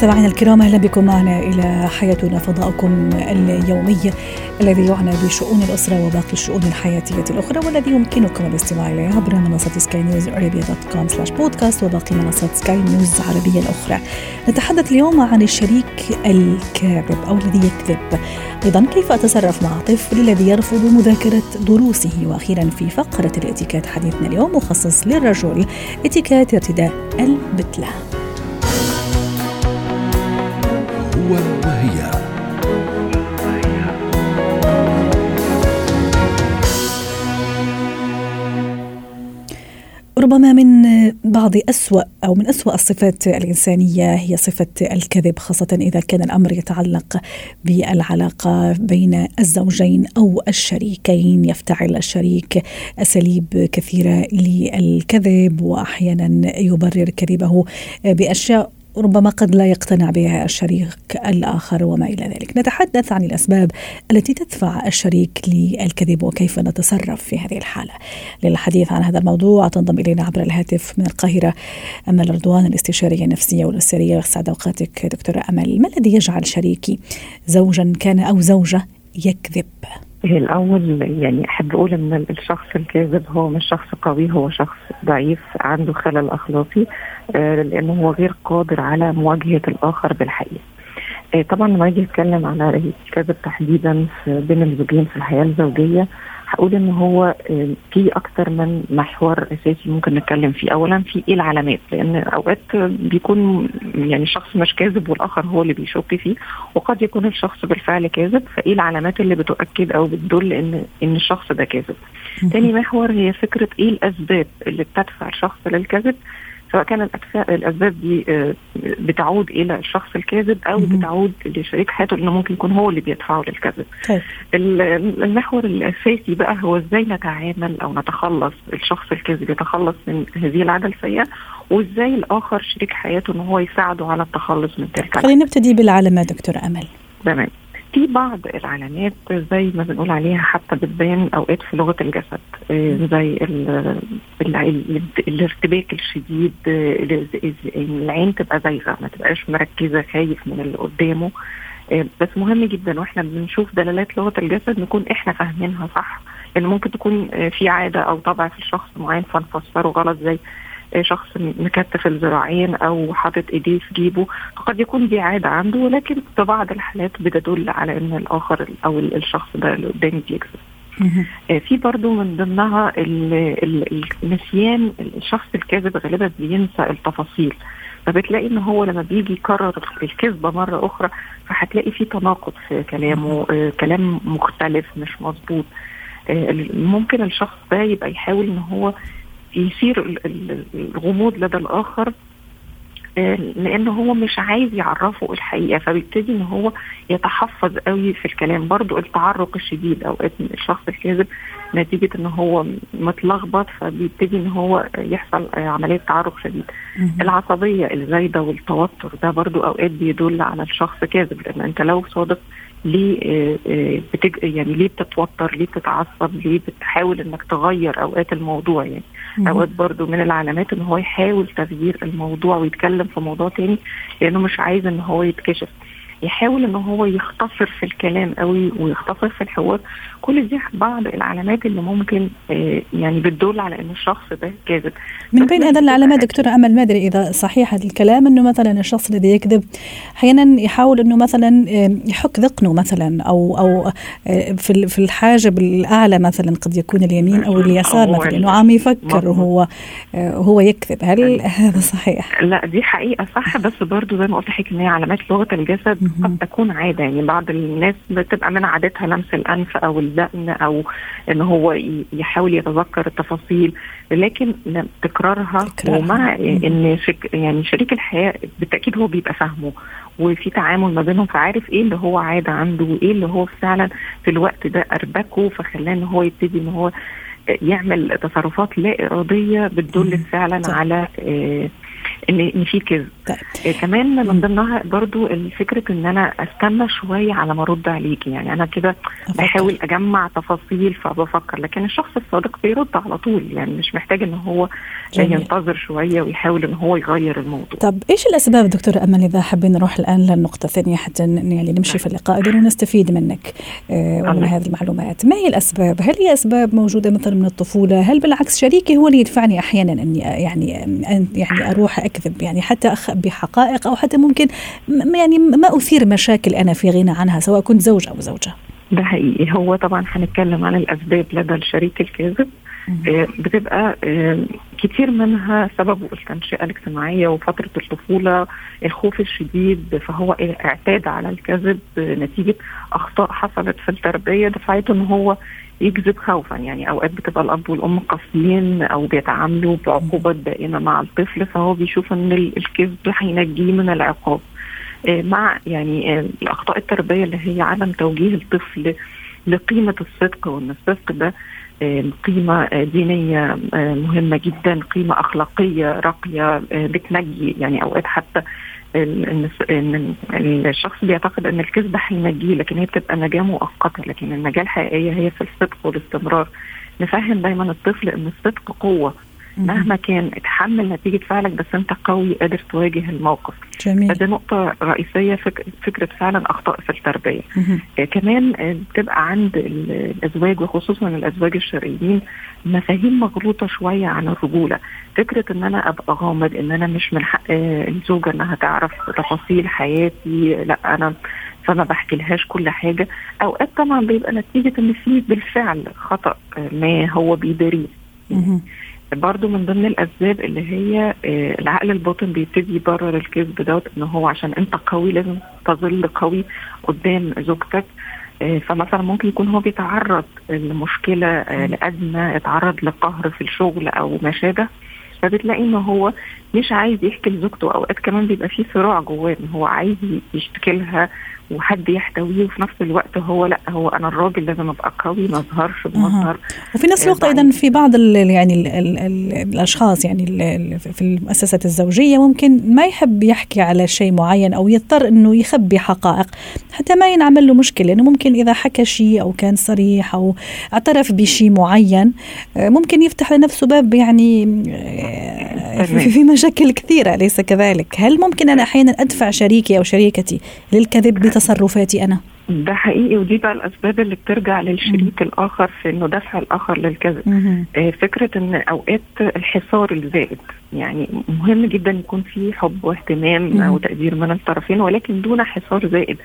مستمعينا الكرام أهلا بكم معنا إلى حياتنا فضاؤكم اليومي الذي يعنى بشؤون الأسرة وباقي الشؤون الحياتية الأخرى والذي يمكنكم الاستماع اليه عبر منصة سكاي نيوز ارابيا dot com slash podcast وباقي منصات سكاي نيوز العربيه الأخرى. نتحدث اليوم عن الشريك الكاذب أو الذي يكذب. أيضا كيف أتصرف مع طفل الذي يرفض مذاكرة دروسه وأخيرا في فقرة الاتيكات حديثنا اليوم مخصص للرجل اتيكات ارتداء البتلة. هو وهي. ربما من بعض أسوأ أو من أسوأ الصفات الإنسانية هي صفة الكذب خاصة إذا كان الأمر يتعلق بالعلاقة بين الزوجين أو الشريكين. يفتعل الشريك أساليب كثيرة للكذب وأحيانا يبرر كذبه بأشياء ربما قد لا يقتنع بها الشريك الآخر وما إلى ذلك. نتحدث عن الأسباب التي تدفع الشريك للكذب وكيف نتصرف في هذه الحالة. للحديث عن هذا الموضوع تنضم إلينا عبر الهاتف من القاهرة أمل رضوان الاستشارية النفسية والأسرية. يسعد أوقاتك دكتورة أمل. ما الذي يجعل شريكي زوجا كان أو زوجة يكذب؟ الأول يعني أحب أقول إن الشخص الكاذب هو مش شخص قوي هو شخص ضعيف عنده خلل أخلاقي آه، لأنه هو غير قادر على مواجهة الآخر بالحقيقة. آه، طبعا لما أجي اتكلم على الكذب تحديدا بين الزوجين في الحياة الزوجية هقول إن هو في أكتر من محور أساسي ممكن نتكلم فيه. اولا في إيه العلامات؟ لأن أوقات بيكون يعني الشخص مش كاذب والآخر هو اللي بيشك فيه وقد يكون الشخص بالفعل كاذب فإيه العلامات اللي بتؤكد أو بتدل إن إن الشخص ده كاذب؟ تاني محور هي فكرة إيه الأسباب اللي بتدفع الشخص للكذب؟ سواء كان الأسباب دي آه، بتعود إلى الشخص الكاذب أو. بتعود لشريك حياته انه ممكن يكون هو اللي بيدفعه للكذب. طيب. ال- المحور الأساسي بقى هو إزاي نتعامل أو نتخلص الشخص الكاذب يتخلص من هذه العادة السيئه وإزاي الآخر شريك حياته إن هو يساعده على التخلص من تلك العادة. خلينا نبتدي بالعلامات دكتورة أمل تمام في بعض العلامات زي ما بنقول عليها حتى بتبان أوقات في لغة الجسد آه، زي ال- ال- ال- الارتباك الشديد ال- ال- العين تبقى زايغة ما تبقاش مركزة خايف من اللي قدامه آه، بس مهم جدا وإحنا بنشوف دلالات لغة الجسد نكون إحنا فاهمينها صح لأن ممكن تكون آه، في عادة أو طبع في الشخص معين فنفسره غلط زي شخص مكتف الذراعين أو حاطط إيديه في جيبه فقد يكون دي عادة عنده ولكن في بعض الحالات بتدل على إن الآخر أو الشخص ده اللي قدامي بيكذب في برضو من ضمنها ال- ال- النسيان الشخص الكاذب غالبا بينسى التفاصيل فبتلاقي إن هو لما بيجي يكرر الكذبة مرة أخرى فهتلاقي في تناقض في كلامه آه، كلام مختلف مش مظبوط. ال- ممكن الشخص ده يبقى يحاول إن هو يثير ال- ال- الغموض لدى الآخر آه، لأن هو مش عايز يعرفه الحقيقة فبيبتدي إن هو يتحفظ قوي في الكلام برضو التعرق الشديد أوقات من الشخص الكاذب نتيجة إن هو متلخبط فبيبتدي إن هو يحصل عملية تعرق شديد. العصبية الزايدة والتوتر ده برضو أوقات بيدل على الشخص كاذب لأن أنت لو صادق ليه آه، آه، بتج... يعني ليه بتتوتر ليه بتتعصب ليه بتحاول إنك تغير أوقات الموضوع يعني. أوقات برضو من العلامات إن هو يحاول تغيير الموضوع ويتكلم في موضوع تاني لأنه مش عايز إن هو يتكشف. يحاول إن هو يختصر في الكلام قوي ويختصر في الحوار كل دي بعض العلامات اللي ممكن آه، يعني بتدل على إن الشخص ده كاذب من بين هذه العلامات بتبقى دكتورة أمل ما أدري إذا صحيح هذا الكلام أنه مثلا الشخص الذي يكذب أحيانا يحاول أنه مثلا يحك ذقنه مثلا أو أو آه، في في الحاجب الأعلى مثلا قد يكون اليمين أو اليسار مثلا أنه عم يفكر. وهو آه، هو يكذب هل هذا صحيح؟ لا دي حقيقة صح بس برضو زي ما قلت لحضرتك إن هي علامات لغة الجسد. قد تكون عادة يعني بعض الناس بتبقى من عادتها لمس الأنف أو الدقن أو إن هو يحاول يتذكر التفاصيل لكن تكرارها تكرارها. ومع. إن شك يعني شريك الحياة بالتأكيد هو بيبقى فاهمه وفي تعامل ما بينهم فعارف إيه اللي هو عادة عنده وإيه اللي هو فعلا في الوقت ده أربكه فخلاه إن هو يبتدي إن هو يعمل تصرفات لا إرادية بتدل. فعلا. على آه، إن إن في كذب. طيب. آه كمان من ضمنها برضو فكره إن أنا أستنى شوية على ما أرد عليكي يعني أنا كده بحاول أجمع تفاصيل فبفكر. لكن الشخص الصادق بيرد على طول. يعني مش محتاج إن هو جميل. ينتظر شوية ويحاول إن هو يغير الموضوع. طب إيش الأسباب دكتورة أمل إذا حابين نروح الآن للنقطة الثانية حتى يعني نمشي في اللقاء؟ ونستفيد منك آه ومن هذه المعلومات. ما هي الأسباب؟ هل هي أسباب موجودة مثلا من الطفولة؟ هل بالعكس شريكي هو اللي يدفعني أحيانا أني يعني يعني أروح أكذب يعني حتى اخبي حقائق أو حتى ممكن يعني ما أثير مشاكل أنا في غنى عنها سواء كنت زوج أو زوجة. ده حقيقي. هو طبعا هنتكلم عن الأسباب لدى الشريك الكاذب. بتبقى كتير منها سببه التنشئة الاجتماعية وفترة الطفولة الخوف الشديد فهو اعتاد على الكذب نتيجة أخطاء حصلت في التربية دفعته إن هو يكذب خوفا. يعني أوقات بتبقى الأب والأم قاسيين أو بيتعاملوا بعقوبات دائمة مع الطفل فهو بيشوف إن الكذب هينجيه من العقاب. مع يعني الأخطاء التربية اللي هي عدم توجيه الطفل لقيمة الصدق وإن الصدق ده قيمة دينية مهمة جدا قيمة أخلاقية راقية بتنجي. يعني أوقات حتى الشخص بيعتقد إن الكذب هينجيه لكن هي بتبقى نجاة مؤقتة. لكن النجاه الحقيقيه هي في الصدق والاستمرار. نفهم دايما الطفل إن الصدق قوة. مهما كان اتحمل نتيجة فعلك بس انت قوي قادر تواجه الموقف. جميل. فدي نقطة رئيسية فك... فكرة فعلا أخطاء في التربية. آه كمان آه بتبقى عند الأزواج وخصوصا الأزواج الشرعيين مفاهيم مغلوطة شوية عن الرجولة. فكرة إن أنا أبقى غامض إن أنا مش من حق آه الزوجة إنها تعرف تفاصيل حياتي لأ أنا فما بحكي لهاش كل حاجة. أوقات طبعا بيبقى نتيجة إن في بالفعل خطأ ما هو بيداريه برضو من ضمن الأسباب اللي هي العقل الباطن بيبتدي يبرر الكذب دوت إن هو عشان أنت قوي لازم تظل قوي قدام زوجتك. فمثلا ممكن يكون هو بيتعرض لمشكلة لأزمة اتعرض لقهر في الشغل أو ما شابه فبتلاقي إن هو مش عايز يحكي لزوجته. أوقات كمان بيبقى في صراع جواه إن هو عايز يشتكي لها وحد يحتويه وفي نفس الوقت هو لأ هو أنا الراجل لازم أبقى قوي ما أظهرش بمظهر. وفي نفس الوقت أيضا في بعض ال يعني ال ال ال الأشخاص يعني ال في المؤسسات الزوجية ممكن ما يحب يحكي على شيء معين أو يضطر إنه يخبي حقائق حتى ما ينعمل له مشكلة لأنه ممكن إذا حكى شيء أو كان صريح أو اعترف بشيء معين ممكن يفتح لنفسه باب يعني في مشاكل كثيرة أليس كذلك؟ هل ممكن أنا أحيانا أدفع شريكي أو شريكتي للكذب بتصرفاتي أنا؟ ده حقيقي ودي بقى الأسباب اللي بترجع للشريك الآخر في إنه دفع الآخر للكذب. آه فكرة إن أوقات الحصار الزائد يعني مهم جدا يكون في حب واهتمام وتقدير من الطرفين ولكن دون حصار زائد.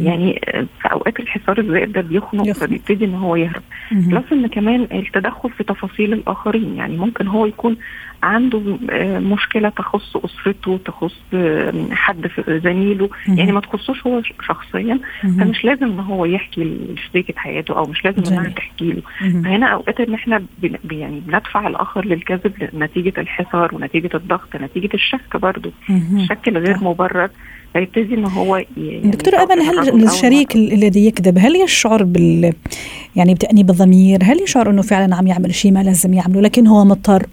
يعني في أوقات الحصار الزائد ده بيخنق فبيبتدي إن هو يهرب. بلس إن كمان التدخل في تفاصيل الآخرين يعني ممكن هو يكون عنده مشكلة تخص أسرته تخص حد في زميله. يعني ما تخصوش هو شخصيا. فمش لازم إن هو يحكي لشريكة حياته أو مش لازم إنها تحكي له. فهنا أوقات إن إحنا يعني بندفع الآخر للكذب نتيجة الحصار ونتيجة الضغط نتيجة الشك برضه. الشك الغير مبرر فيبتدي إن هو دكتور امل هل الشريك الذي يكذب هل يشعر بال يعني بتانيب الضمير هل يشعر إنه فعلا عم يعمل شيء ما لازم يعمله؟ لكن هو مضطر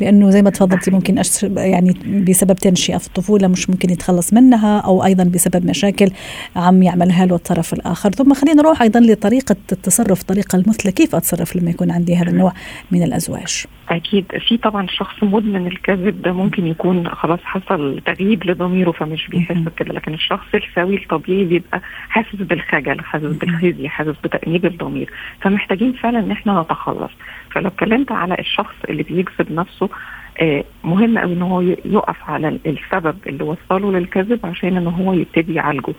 لأنه زي ما تفضلتي ممكن يعني بسبب تنشئة في الطفولة مش ممكن يتخلص منها أو أيضا بسبب مشاكل عم يعملها له الطرف الآخر. ثم خلينا نروح أيضا لطريقة التصرف الطريقة المثلى. كيف أتصرف لما يكون عندي هذا النوع من الأزواج؟ أكيد. في طبعا شخص مدمن الكذب ده ممكن يكون خلاص حصل تغييب لضميره فمش بيحس كده لكن الشخص السوي الطبيعي بيبقى حاسس بالخجل حاسس بالخزي حاسس بتأنيب الضمير. فمحتاجين فعلا إن إحنا نتخلص. فلو اتكلمت على الشخص اللي بيكذب نفسه آه مهم قوي إن هو يقف على السبب اللي وصله للكذب عشان إن هو يبتدي يعالجه.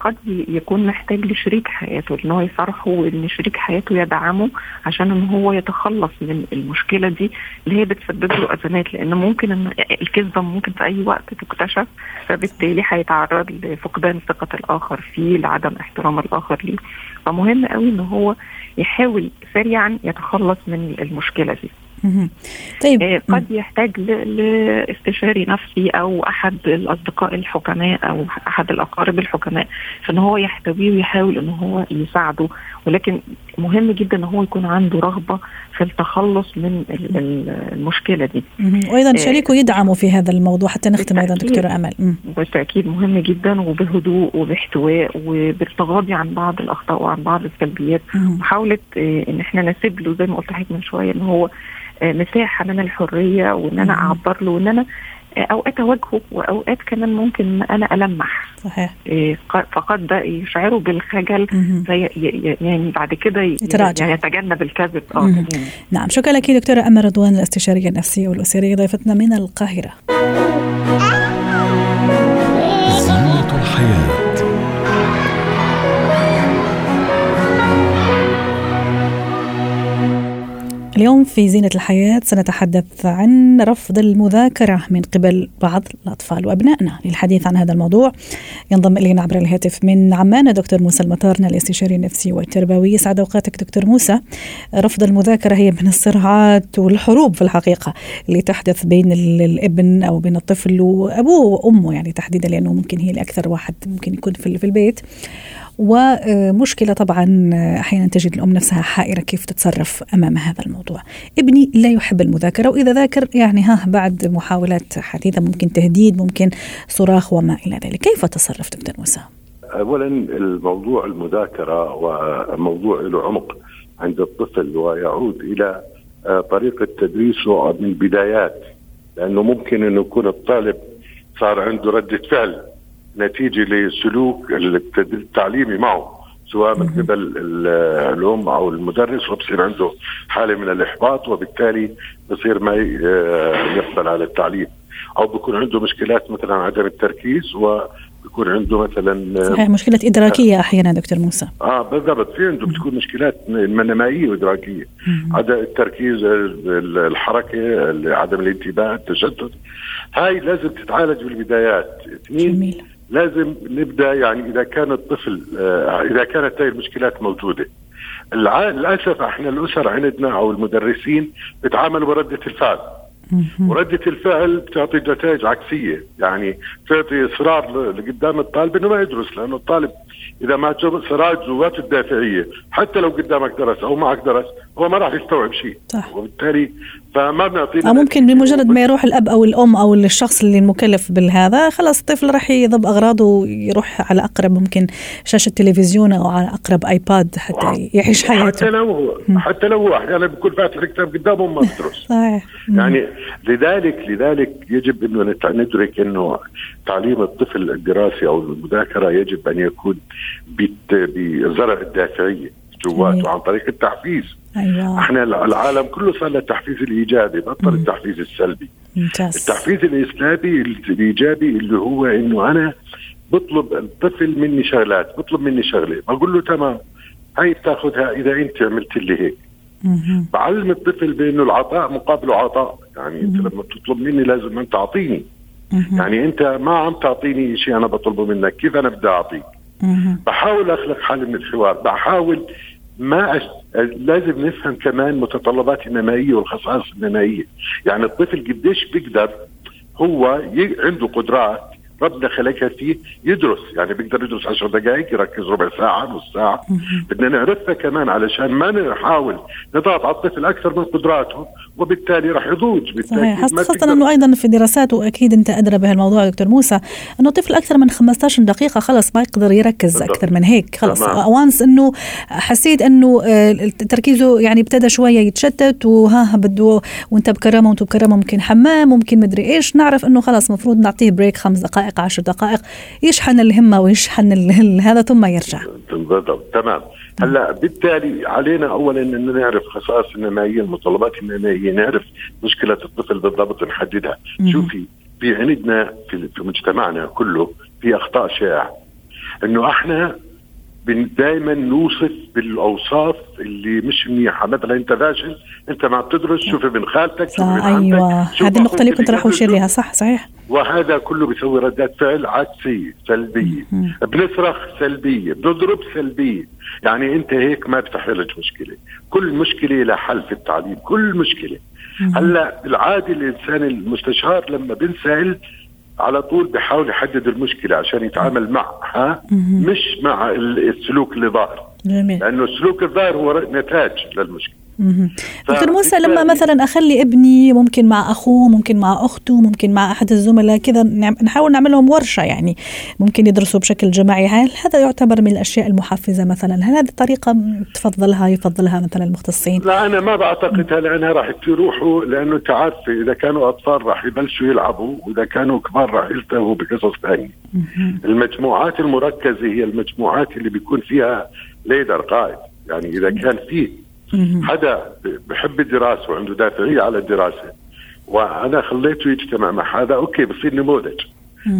قد يكون محتاج لشريك حياته إن هو يصارحه وإن شريك حياته يدعمه عشان إن هو يتخلص من المشكلة دي اللي هي بتسبب له أزمات. لأن ممكن إن الكذبة ممكن في أي وقت تكتشف فبالتالي هيتعرض لفقدان ثقه الآخر فيه لعدم احترام الآخر ليه. فمهم قوي إن هو يحاول سريعا يتخلص من المشكلة دي. طيب. آه، قد يحتاج لاستشاري نفسي أو أحد الأصدقاء الحكماء أو أحد الأقارب الحكماء فإن هو يحتويه ويحاول إن هو يساعده. ولكن مهم جدا إن هو يكون عنده رغبة في التخلص من المشكلة دي. وأيضا آه، شريكه يدعمه في هذا الموضوع حتى نختم أيضا دكتورة أمل. بالتأكيد مهم جدا وبهدوء وباحتواء وبالتغاضي عن بعض الأخطاء وعن بعض السلبيات. محاولة آه، إن إحنا نسيب له زي ما قلت لحضرتك من شوية إن هو آه، مساحة من الحرية وإن أنا أعبر له وإن أنا أوقات أواجهه وأوقات كمان ممكن أنا ألمح. صحيح. فقد ده يشعره بالخجل يعني بعد كده يتراجع. يعني يتجنب الكذب. آه. نعم شكرا لك دكتورة امل رضوان الاستشارية النفسية والأسرية ضيفتنا من القاهرة. اليوم في زينة الحياة سنتحدث عن رفض المذاكرة من قبل بعض الأطفال وأبنائنا للحديث عن هذا الموضوع. ينضم إلينا عبر الهاتف من عمان دكتور موسى المطارنا الاستشاري النفسي والتربوي. يسعد أوقاتك دكتور موسى. رفض المذاكرة هي من الصراعات والحروب في الحقيقة اللي تحدث بين الابن أو بين الطفل وأبوه وأمه يعني تحديدا لأنه ممكن هي الأكثر واحد ممكن يكون في البيت. ومشكلة طبعا أحيانا تجد الأم نفسها حائرة كيف تتصرف أمام هذا الموضوع. ابني لا يحب المذاكرة وإذا ذاكر يعني ها بعد محاولات حديثة ممكن تهديد ممكن صراخ وما إلى ذلك. كيف تصرف دكتور موسى؟ اولا الموضوع المذاكرة وموضوع له عمق عند الطفل ويعود إلى طريقة تدريسه من البدايات لأنه ممكن انه يكون الطالب صار عنده ردة فعل. نتيجة لسلوك التعليمي معه سواء من قبل الأم أو المدرس وبصير عنده حالة من الإحباط وبالتالي بصير ما يقبل على التعليم. أو بيكون عنده مشكلات مثلا عدم التركيز و بيكون عنده مثلا صحيح مشكلة إدراكية أحيانا دكتور موسى. آه بالضبط. في عنده بتكون مشكلات نمائية وإدراكية. عدم التركيز الحركة عدم الانتباه التشتت. هاي لازم تتعالج بالبدايات. اثنين جميل. لازم نبدأ يعني إذا كان الطفل آه، إذا كانت هذه المشكلات موجودة. للأسف إحنا الأسر عندنا أو المدرسين بيتعاملوا بردة الفعل. وردة الفعل بتعطي نتائج عكسية. يعني بتعطي إصرار لقدام الطالب إنه ما يدرس لأنه الطالب إذا ما صراع جواته الدافعية. حتى لو قدامك درس أو معك درس هو ما راح يستوعب شيء. صح. وبالتالي فما بنعطيه ممكن بمجرد ما يروح الأب أو الأم أو الشخص اللي المكلف بالهذا خلاص الطفل راح يضب أغراضه ويروح على أقرب ممكن شاشة تلفزيون أو على أقرب ايباد حتى يعيش حياته. حتى لو هو حتى لو هو أحيانا بيكون فاتح الكتاب قدامه ما بدرس صحيح. يعني لذلك لذلك يجب إنه ندرك إنه تعليم الطفل الدراسي أو المذاكرة يجب أن يكون بزرع الدافعية جواته أيوة. عن طريق التحفيز. أيوة. إحنا العالم كله صار له التحفيز الإيجابي بطل التحفيز السلبي. ممتاز. التحفيز الإسلامي الإيجابي اللي هو إنه أنا بطلب الطفل مني شغلات بطلب مني شغلة. بقول له تمام هاي بتاخذها إذا أنت عملت لي هيك. بعلم الطفل بأنه العطاء مقابله عطاء. يعني أنت لما تطلب مني لازم أنت تعطيني. يعني أنت ما عم تعطيني شيء أنا بطلبه منك كيف أنا بدي أعطيك؟ بحاول أخلق حل من الحوار بحاول ما أش... لازم نفهم كمان متطلبات النمائية والخصائص النمائية. يعني الطفل قديش بيقدر هو ي... عنده قدرات ربنا خلقها فيه يدرس. يعني بيقدر يدرس 10 دقائق يركز ربع ساعة نص ساعة. بدنا نعرفها كمان علشان ما نحاول نضغط على الطفل أكثر من قدراته. وبالتالي راح يضوج بالتالي خاصة إنه أيضا في دراسات وأكيد أنت أدرى بهالموضوع دكتور موسى إنه طفل أكثر من 15 دقيقة خلص ما يقدر يركز بالضبط. أكثر من هيك خلص وانس إنه حسيت إنه آه، تركيزه يعني ابتدى شوية يتشتت وها بده وأنت بكرامة وانت بكرامة ممكن حمام ممكن مدري إيش نعرف إنه خلص المفروض نعطيه بريك خمس دقائق عشر دقائق يشحن الهمة ويشحن هذا ثم يرجع. بالضبط. تمام. هلا بالتالي علينا اولا إن نعرف خصائص النمائيه المتطلبات النمائيه نعرف مشكلة الطفل بالضبط نحددها. شوفي في عندنا في, في مجتمعنا كله في أخطاء شائعة. إنه إحنا دائما نوصف بالأوصاف اللي مش منيحة. مثلا أنت فاشل أنت ما بتدرس شوف ابن خالتك شوف ابن أيوه. هذه النقطة اللي كنت راح أشير لها صح صحيح. وهذا كله بيسوي ردات فعل عكسية سلبية. بنصرخ سلبية بنضرب سلبية. يعني أنت هيك ما بتحلج مشكلة. كل مشكلة لها حل في التعليم كل مشكلة. هلأ بالعاده الإنسان المستشار لما بنسال على طول بحاول يحدد المشكلة عشان يتعامل معها مش مع السلوك اللي ظاهر. جميل. لأنه السلوك الظاهر هو نتاج للمشكلة. دكتور موسى لما مثلا أخلي ابني ممكن مع أخوه ممكن مع أخته ممكن مع أحد الزملاء كذا نحاول نعمل لهم ورشة يعني. ممكن يدرسوا بشكل جماعي. هل هذا يعتبر من الأشياء المحفزة مثلا؟ هل هذه الطريقة تفضلها يفضلها مثلا المختصين؟ لا أنا ما بعتقدها لأنها راح تروحوا لأنه أنت عارفه إذا كانوا أطفال راح يبلشوا يلعبوا وإذا كانوا كبار راح يلتهوا بقصص ثانية. المجموعات المركزة هي المجموعات اللي بيكون فيها leader قائد. يعني إذا كان في حدا بحب الدراسة وعنده دافعية على الدراسة. وأنا خليته يجتمع مع هذا okay بصير نموذج.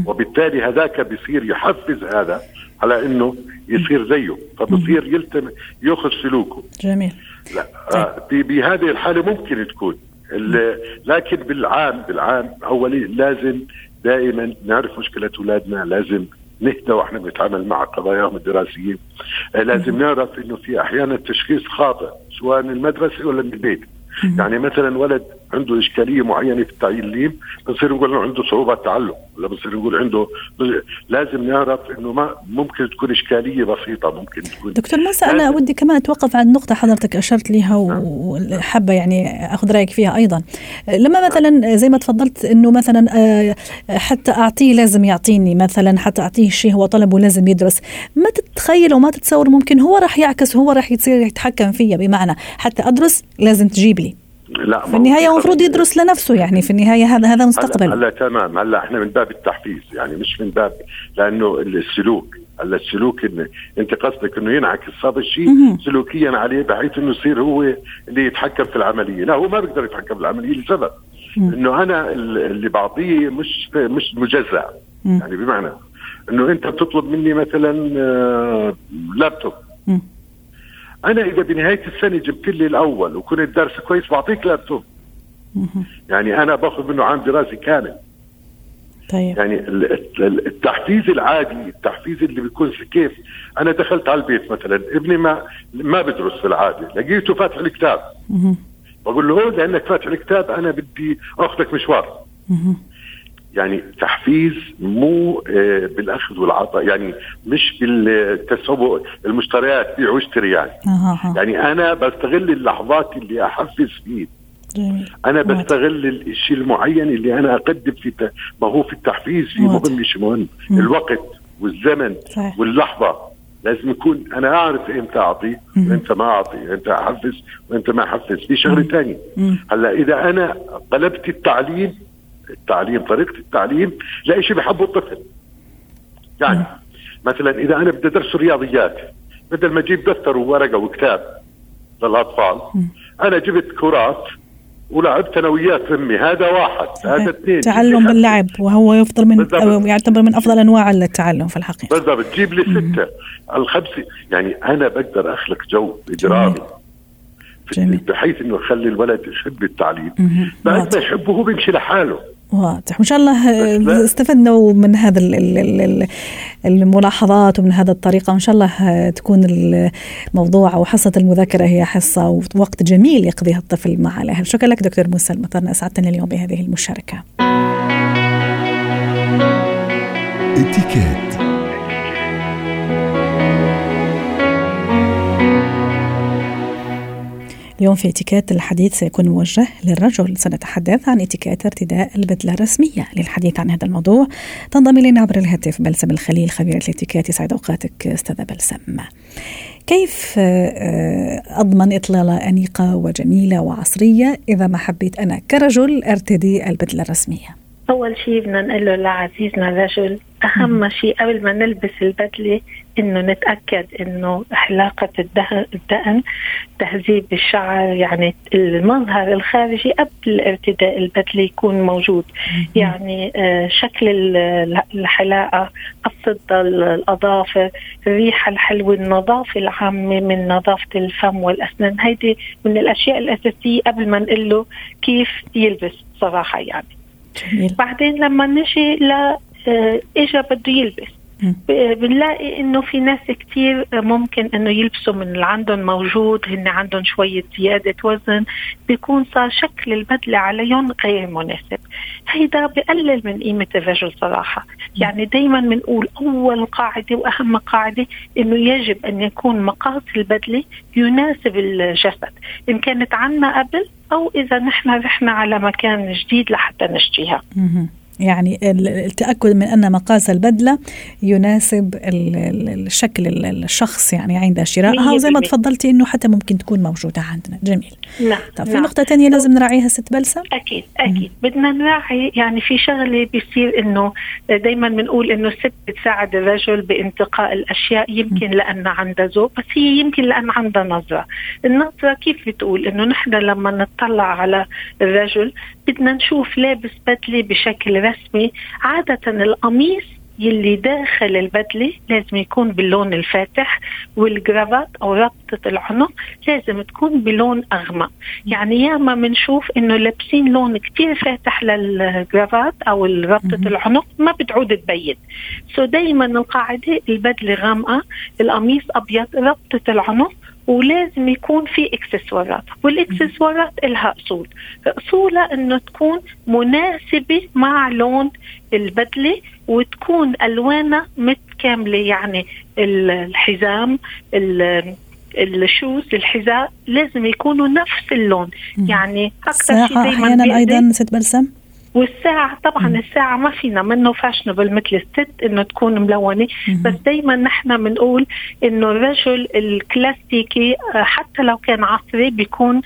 وبالتالي هذاك بصير يحفز هذا على إنه يصير زيه. فبصير يلتم يأخذ سلوكه. جميل. لا آه بهذه الحالة ممكن تكون. لكن بالعام بالعام اولي لازم دائما نعرف مشكلة أولادنا لازم نهدى وإحنا بنتعامل مع قضاياهم الدراسيه آه، لازم نعرف إنه في أحيانا تشخيص خاطئ سواء من المدرسة ولا من البيت. يعني مثلا ولد عنده إشكالية معينة في التعليم بنصير نقول إنه عنده صعوبات تعلم ولا بنصير نقول عنده لازم نعرف إنه ما ممكن تكون إشكالية بسيطة ممكن تكون دكتور موسى أنا ودي كمان أتوقف عند نقطة حضرتك أشرت لها وحابة يعني أخذ رأيك فيها أيضا. لما مثلا زي ما تفضلت إنه مثلا آه، حتى أعطيه لازم يعطيني مثلا حتى أعطيه شيء هو طلبه لازم يدرس. ما تتخيل وما تتصور ممكن هو راح يعكس هو راح يصير يتحكم فيا بمعنى حتى أدرس لازم تجيب لي. لا في النهاية المفروض يدرس لنفسه يعني في النهاية هذا هذا مستقبل. هلا تمام. هلا إحنا من باب التحفيز يعني مش من باب لأنه السلوك. هلا السلوك إن أنت قصدك إنه ينعكس هذا الشيء سلوكيا عليه بحيث إنه يصير هو اللي يتحكم في العملية، لا هو ما بيقدر يتحكم في العملية لسبب. إنه أنا اللي بعطيه مش مش مجزع يعني بمعنى إنه أنت بتطلب مني مثلا آه، لابتوب. أنا إذا بنهاية السنة جبت لي الأول وكنت دارس كويس بعطيك لابتوب. يعني أنا باخذ منه عام دراسي كامل. طيب. يعني التحفيز العادي التحفيز اللي بيكون كيف. أنا دخلت على البيت مثلا ابني ما ما بدرس في العادة. لقيته فاتح الكتاب. بقول له لأنك فاتح الكتاب أنا بدي أخذك مشوار. يعني تحفيز مو آه، بالأخذ والعطاء يعني مش بالتسوق المشتريات بيع واشتري يعني. يعني أنا بستغل اللحظات اللي أحفز فيه. جميل. أنا بستغل الشيء المعين اللي أنا أقدم في ما هو في التحفيز في مهم مش مهم. مم. الوقت والزمن صحيح. واللحظة لازم يكون أنا أعرف إمتى أعطي وإمتى ما أعطي إمتى أحفز وإمتى ما أحفز. في شغلة ثانية هلأ إذا أنا قلبت التعليم التعليم طريقة التعليم لشيء بحبه الطفل. يعني مثلا إذا أنا بدي أدرس رياضيات بدل ما أجيب دفتر وورقة وكتاب للأطفال أنا جبت كرات ولعبت أنا وياه أمي هذا واحد هذا اثنين. تعلم باللعب وهو يفضل من أو يعتبر من أفضل أنواع التعلم في الحقيقة. بالضبط. تجيب لي ستة الخمسة. يعني أنا بقدر أخلق جو إجرامي. بحيث إنه أخلي الولد يحب التعليم. بعد ما يحبه هو بيمشي لحاله. واضح. وإن شاء الله استفدنا من هذا الملاحظات ومن هذا الطريقة. وإن شاء الله تكون الموضوع أو حصة المذاكرة هي حصة ووقت جميل يقضيها الطفل مع الأهل. شكرا لك دكتور موسى المطرنا اسعدتنا اليوم بهذه المشاركة. اتكات اليوم في اتيكيت الحديث سيكون موجه للرجل. سنتحدث عن اتيكيت ارتداء البدلة الرسمية للحديث عن هذا الموضوع. تنضم إلينا عبر الهاتف بلسم الخليل خبيرة الاتيكيت يسعد أوقاتك أستاذة بلسم. كيف آه، أضمن إطلالة أنيقة وجميلة وعصرية إذا ما حبيت أنا كرجل أرتدي البدلة الرسمية؟ أول شيء بدنا نقول له لعزيزنا الرجل أهم شيء قبل ما نلبس البدلة إنه نتأكد إنه حلاقة الدقن تهذيب الشعر يعني المظهر الخارجي قبل ارتداء البدلة يكون موجود. يعني آه، شكل الحلاقة الفضة الأظافر الريحة الحلوة النظافة العامة من نظافة الفم والأسنان. هيدي من الأشياء الأساسية قبل ما نقول له كيف يلبس صراحة يعني. جميل. بعدين لما نجي ل آه، اجى بده يلبس. بنلاقي إنه في ناس كتير ممكن إنه يلبسوا من اللي عندهم موجود هن عندهم شوية زيادة وزن بيكون صار شكل البدلة عليهم غير مناسب. هيدا بقلل من قيمة الرجل صراحة. يعني دائما بنقول أول قاعدة وأهم قاعدة إنه يجب أن يكون مقاس البدلة يناسب الجسد إن كانت عنا قبل أو إذا نحن رحنا على مكان جديد لحتى نشتريها يعني التأكد من أن مقاس البدلة يناسب الشكل الشخص يعني عند شرائها. وزي ما تفضلتي أنه حتى ممكن تكون موجودة عندنا. جميل. نعم طب في نعم. نقطة تانية لازم نراعيها ست بلسة؟ أكيد أكيد. مم. بدنا نراعي يعني في شغلة بيصير أنه دايما بنقول أنه الست بتساعد الرجل بانتقاء الأشياء يمكن لأن عندها ذوق بس هي يمكن لأن عندها نظرة. النظرة كيف بتقول؟ أنه نحن لما نطلع على الرجل بدنا نشوف لابس بدلة بشكل رسمي عادة القميص يلي داخل البدلة لازم يكون باللون الفاتح والجرافات أو ربطة العنق لازم تكون بلون أغمق. يعني ياما بنشوف إنه لابسين لون كتير فاتح للجرافات أو ربطة العنق ما بتعود تبين. سو دايما القاعدة البدلة غامقة القميص أبيض ربطة العنق ولازم يكون في إكسسوارات والإكسسوارات لها أصول. اصولها إنه تكون مناسبة مع لون البدلة وتكون ألوانها متكاملة يعني الحزام ال shoes الحذاء لازم يكونوا نفس اللون. يعني أكثر شيء دائما أحيانا أيضا ست بلسم؟ والساعة طبعا م. الساعة ما فينا منه fashionable مثل الست إنه تكون ملونة م. بس دايما نحن بنقول إنه الرجل الكلاسيكي آه، حتى لو كان عصري بيكون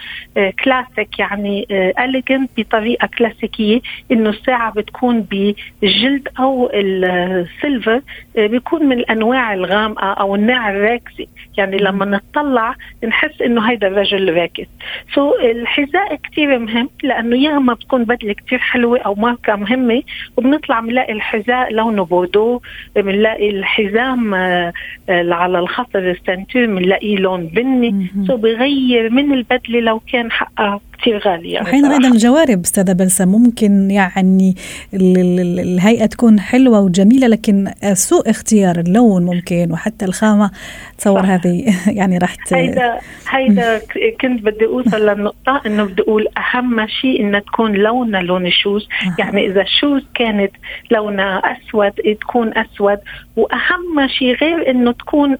كلاسيك آه، يعني elegant آه، بطريقة كلاسيكية إنه الساعة بتكون بالجلد أو ال silver بيكون من الأنواع الغامقة أو النوع الراكزي يعني لما نطلع نحس إنه هيدا الرجل راكز so so الحذاء كثير مهم لأنه ياما بتكون بدلة كثير حلوة أو ماركة مهمة وبنطلع بنلاقي الحذاء لونه بوردو بنلاقي الحزام آه، على الخصر السنتورة بنلاقيه لون بني. so بغير من البدلة لو كان حقها كثير غالية. أحيانا أيضا الجوارب أستاذة بلسة ممكن يعني الهيئة تكون حلوة وجميلة لكن سوء اختيار اللون ممكن وحتى الخامة تصور هذه يعني راح هيدا هيدا كنت بدي أوصل للنقطة إنه بدي أقول أهم شيء إنها تكون لونها لون ال shoes يعني إذا الشوز كانت لونها أسود تكون أسود. وأهم شيء غير إنه تكون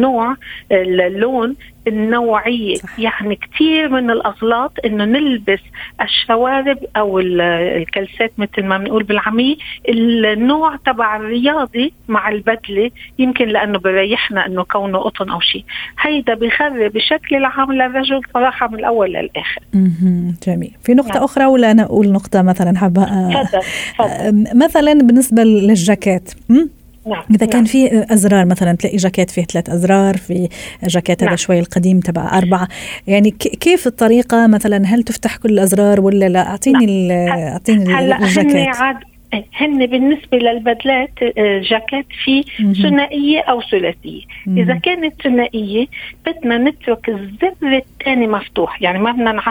نوع اللون النوعية. صح. يعني كثير من الأغلاط إنه نلبس الشوارب أو الكلسات مثل ما بنقول بالعامية. النوع تبع الرياضي مع البدلة يمكن لأنه بريحنا إنه كونه قطن أو شيء هيدا بخرب بشكل العام للرجل صراحة من الأول للآخر. جميل. في نقطة نعم. أخرى ولا أنا أقول نقطة مثلا حابة مثلا بالنسبة للجاكيت. نعم. إذا كان نعم. في أزرار مثلا تلاقي جاكيت فيه ثلاث أزرار في جاكيت نعم. هذا شوي القديم تبع أربعة يعني كيف الطريقة مثلا هل تفتح كل الأزرار ولا لا أعطيني نعم. أعطيني الجاكيت هن بالنسبة للبدلات آه، جاكيت في ثنائية أو ثلاثية. إذا كانت ثنائية بدنا نترك الزر الثاني مفتوح. يعني ما بدنا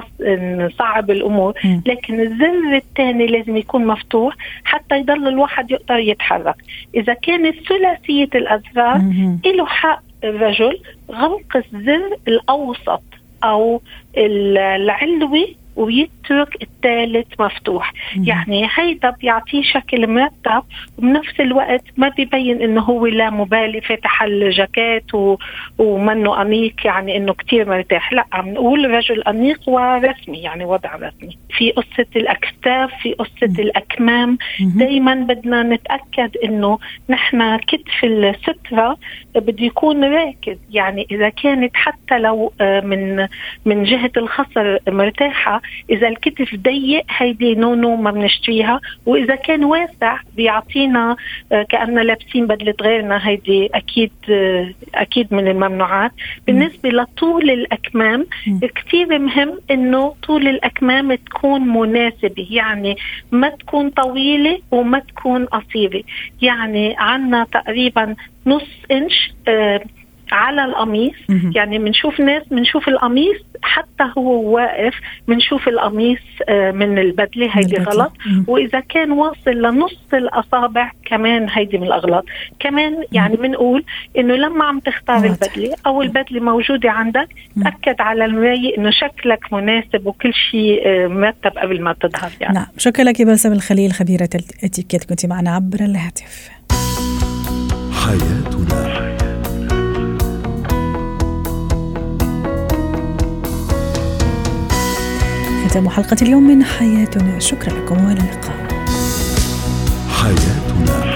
نصعب الأمور لكن الزر الثاني لازم يكون مفتوح حتى يضل الواحد يقدر يتحرك. إذا كانت ثلاثية الأزرار له حق الرجل غلق الزر الأوسط أو العلوي ويترك الثالث مفتوح. مم. يعني هيدا بيعطيه شكل مرتب وبنفس الوقت ما بيبين إنه هو لا مبالي فاتح الجاكيت و... ومنه انيق يعني إنه كتير مرتاح. لا عم نقول رجل انيق ورسمي يعني وضع رسمي. في قصة الأكتاف في قصة مم. الأكمام. دايما بدنا نتأكد إنه نحن كتف السترة بده يكون راكز يعني إذا كانت حتى لو آه، من من جهة الخصر مرتاحة إذا الكتف ضيق هيدي no no ما بنشتريها. وإذا كان واسع بيعطينا آه، كاننا لابسين بدلة غيرنا. هيدي أكيد آه، أكيد من الممنوعات. بالنسبة لطول الأكمام كثير مهم إنه طول الأكمام تكون مناسبة. يعني ما تكون طويلة وما تكون قصيرة. يعني عندنا تقريبا نص إنش آه على القميص. يعني بنشوف ناس بنشوف القميص حتى هو واقف بنشوف القميص آه، من البدلة هيدي غلط. وإذا كان واصل لنص الأصابع كمان هيدي من الأغلاط. كمان يعني بنقول إنه لما عم تختار البدلة أو البدلة موجودة عندك تأكد على المراية إنه شكلك مناسب وكل شيء آه، مرتب قبل ما تظهر يعني. نعم. شكرا لك باسم الخليل خبيرة الاتيكيت كنت معنا عبر الهاتف. حياتنا. ختام حلقة اليوم من حياتنا. شكرا لكم وإلى اللقاء. حياتنا.